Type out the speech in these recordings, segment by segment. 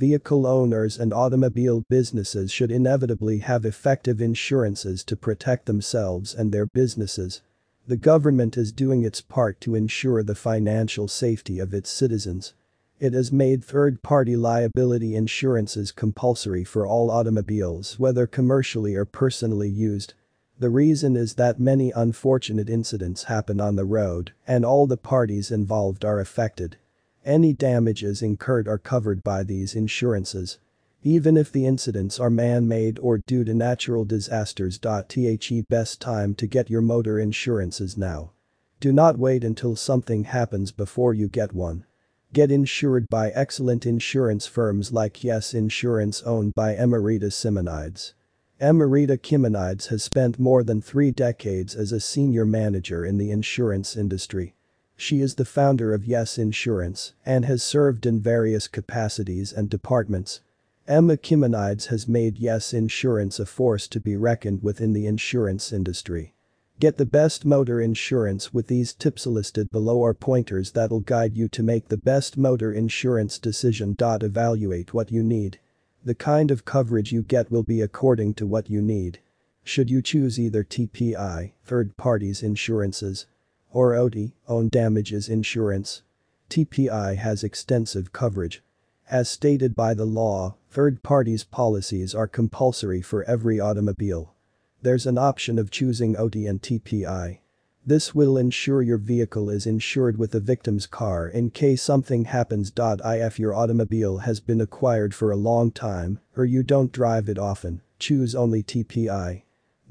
Vehicle owners and automobile businesses should inevitably have effective insurances to protect themselves and their businesses. The government is doing its part to ensure the financial safety of its citizens. It has made third-party liability insurances compulsory for all automobiles whether commercially or personally used. The reason is that many unfortunate incidents happen on the road and all the parties involved are affected. Any damages incurred are covered by these insurances. Even if the incidents are man-made or due to natural disasters. The best time to get your motor insurances now. Do not wait until something happens before you get one. Get insured by excellent insurance firms like Yes Insurance owned by Emma Rita Simonides. Emma Rita Simonides has spent more than three decades as a senior manager in the insurance industry. She is the founder of Yes Insurance and has served in various capacities and departments. Emma Simonides has made Yes Insurance a force to be reckoned with in the insurance industry. Get the best motor insurance with these tips listed below are pointers that'll guide you to make the best motor insurance decision. Evaluate what you need. The kind of coverage you get will be according to what you need. Should you choose either TPI, third parties insurances, or OD, own damages insurance. TPI has extensive coverage. As stated by the law, third parties policies are compulsory for every automobile. There's an option of choosing OD and TPI. This will ensure your vehicle is insured with the victim's car in case something happens. If your automobile has been acquired for a long time or you don't drive it often, choose only TPI.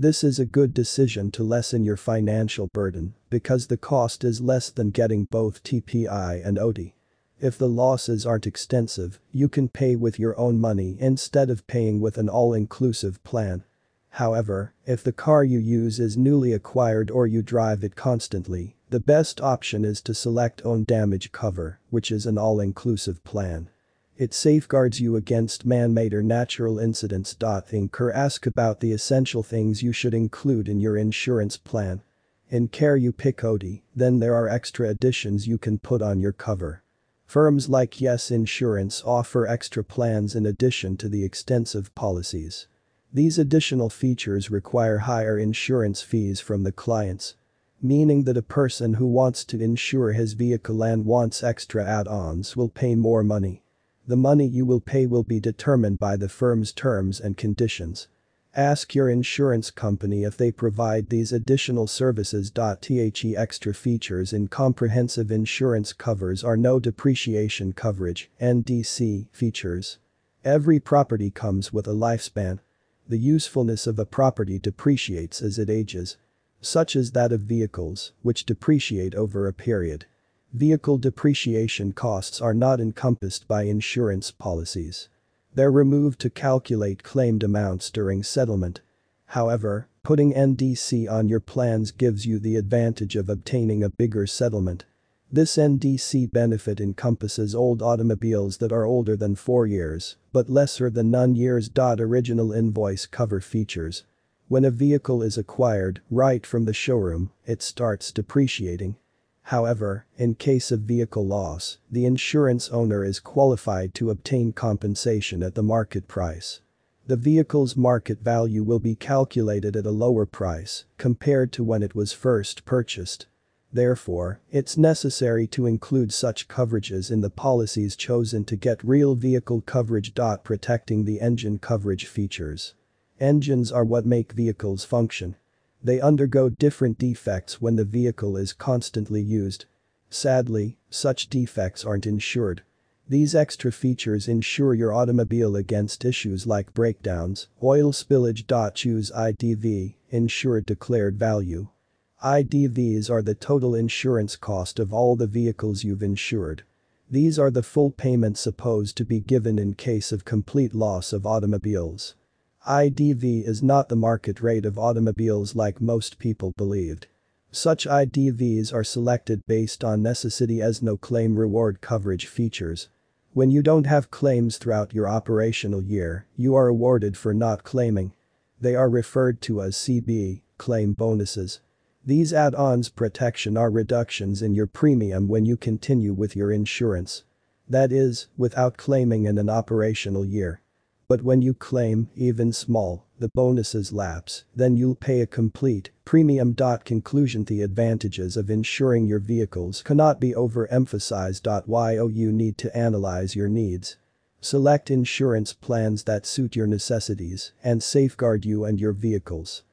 This is a good decision to lessen your financial burden because the cost is less than getting both TPI and OD. If the losses aren't extensive, you can pay with your own money instead of paying with an all-inclusive plan. However, if the car you use is newly acquired or you drive it constantly, the best option is to select own damage cover, which is an all-inclusive plan. It safeguards you against man-made or natural incidents. Inker ask about the essential things you should include in your insurance plan. In care you pick OD, then there are extra additions you can put on your cover. Firms like Yes Insurance offer extra plans in addition to the extensive policies. These additional features require higher insurance fees from the clients. Meaning that a person who wants to insure his vehicle and wants extra add-ons will pay more money. The money you will pay will be determined by the firm's terms and conditions. Ask your insurance company if they provide these additional services. The extra features in comprehensive insurance covers are no depreciation coverage NDC features. Every property comes with a lifespan. The usefulness of a property depreciates as it ages. Such as that of vehicles, which depreciate over a period. Vehicle depreciation costs are not encompassed by insurance policies. They're removed to calculate claimed amounts during settlement. However, putting NDC on your plans gives you the advantage of obtaining a bigger settlement. This NDC benefit encompasses old automobiles that are older than 4 years, but lesser than none years. Original invoice cover features. When a vehicle is acquired, right from the showroom, it starts depreciating. However, in case of vehicle loss, the insurance owner is qualified to obtain compensation at the market price. The vehicle's market value will be calculated at a lower price compared to when it was first purchased. Therefore, it's necessary to include such coverages in the policies chosen to get real vehicle coverage. Protecting the engine coverage features. Engines are what make vehicles function. They undergo different defects when the vehicle is constantly used. Sadly, such defects aren't insured. These extra features insure your automobile against issues like breakdowns, oil spillage. Choose IDV, insured declared value. IDVs are the total insurance cost of all the vehicles you've insured. These are the full payments supposed to be given in case of complete loss of automobiles. IDV is not the market rate of automobiles like most people believed. Such IDVs are selected based on necessity as no claim reward coverage features. When you don't have claims throughout your operational year, you are awarded for not claiming. They are referred to as CB, claim bonuses. These add-ons protection are reductions in your premium when you continue with your insurance. That is, without claiming in an operational year. But when you claim, even small, the bonuses lapse, then you'll pay a complete premium. Conclusion The advantages of insuring your vehicles cannot be overemphasized. Yo oh, you need to analyze your needs. Select insurance plans that suit your necessities and safeguard you and your vehicles.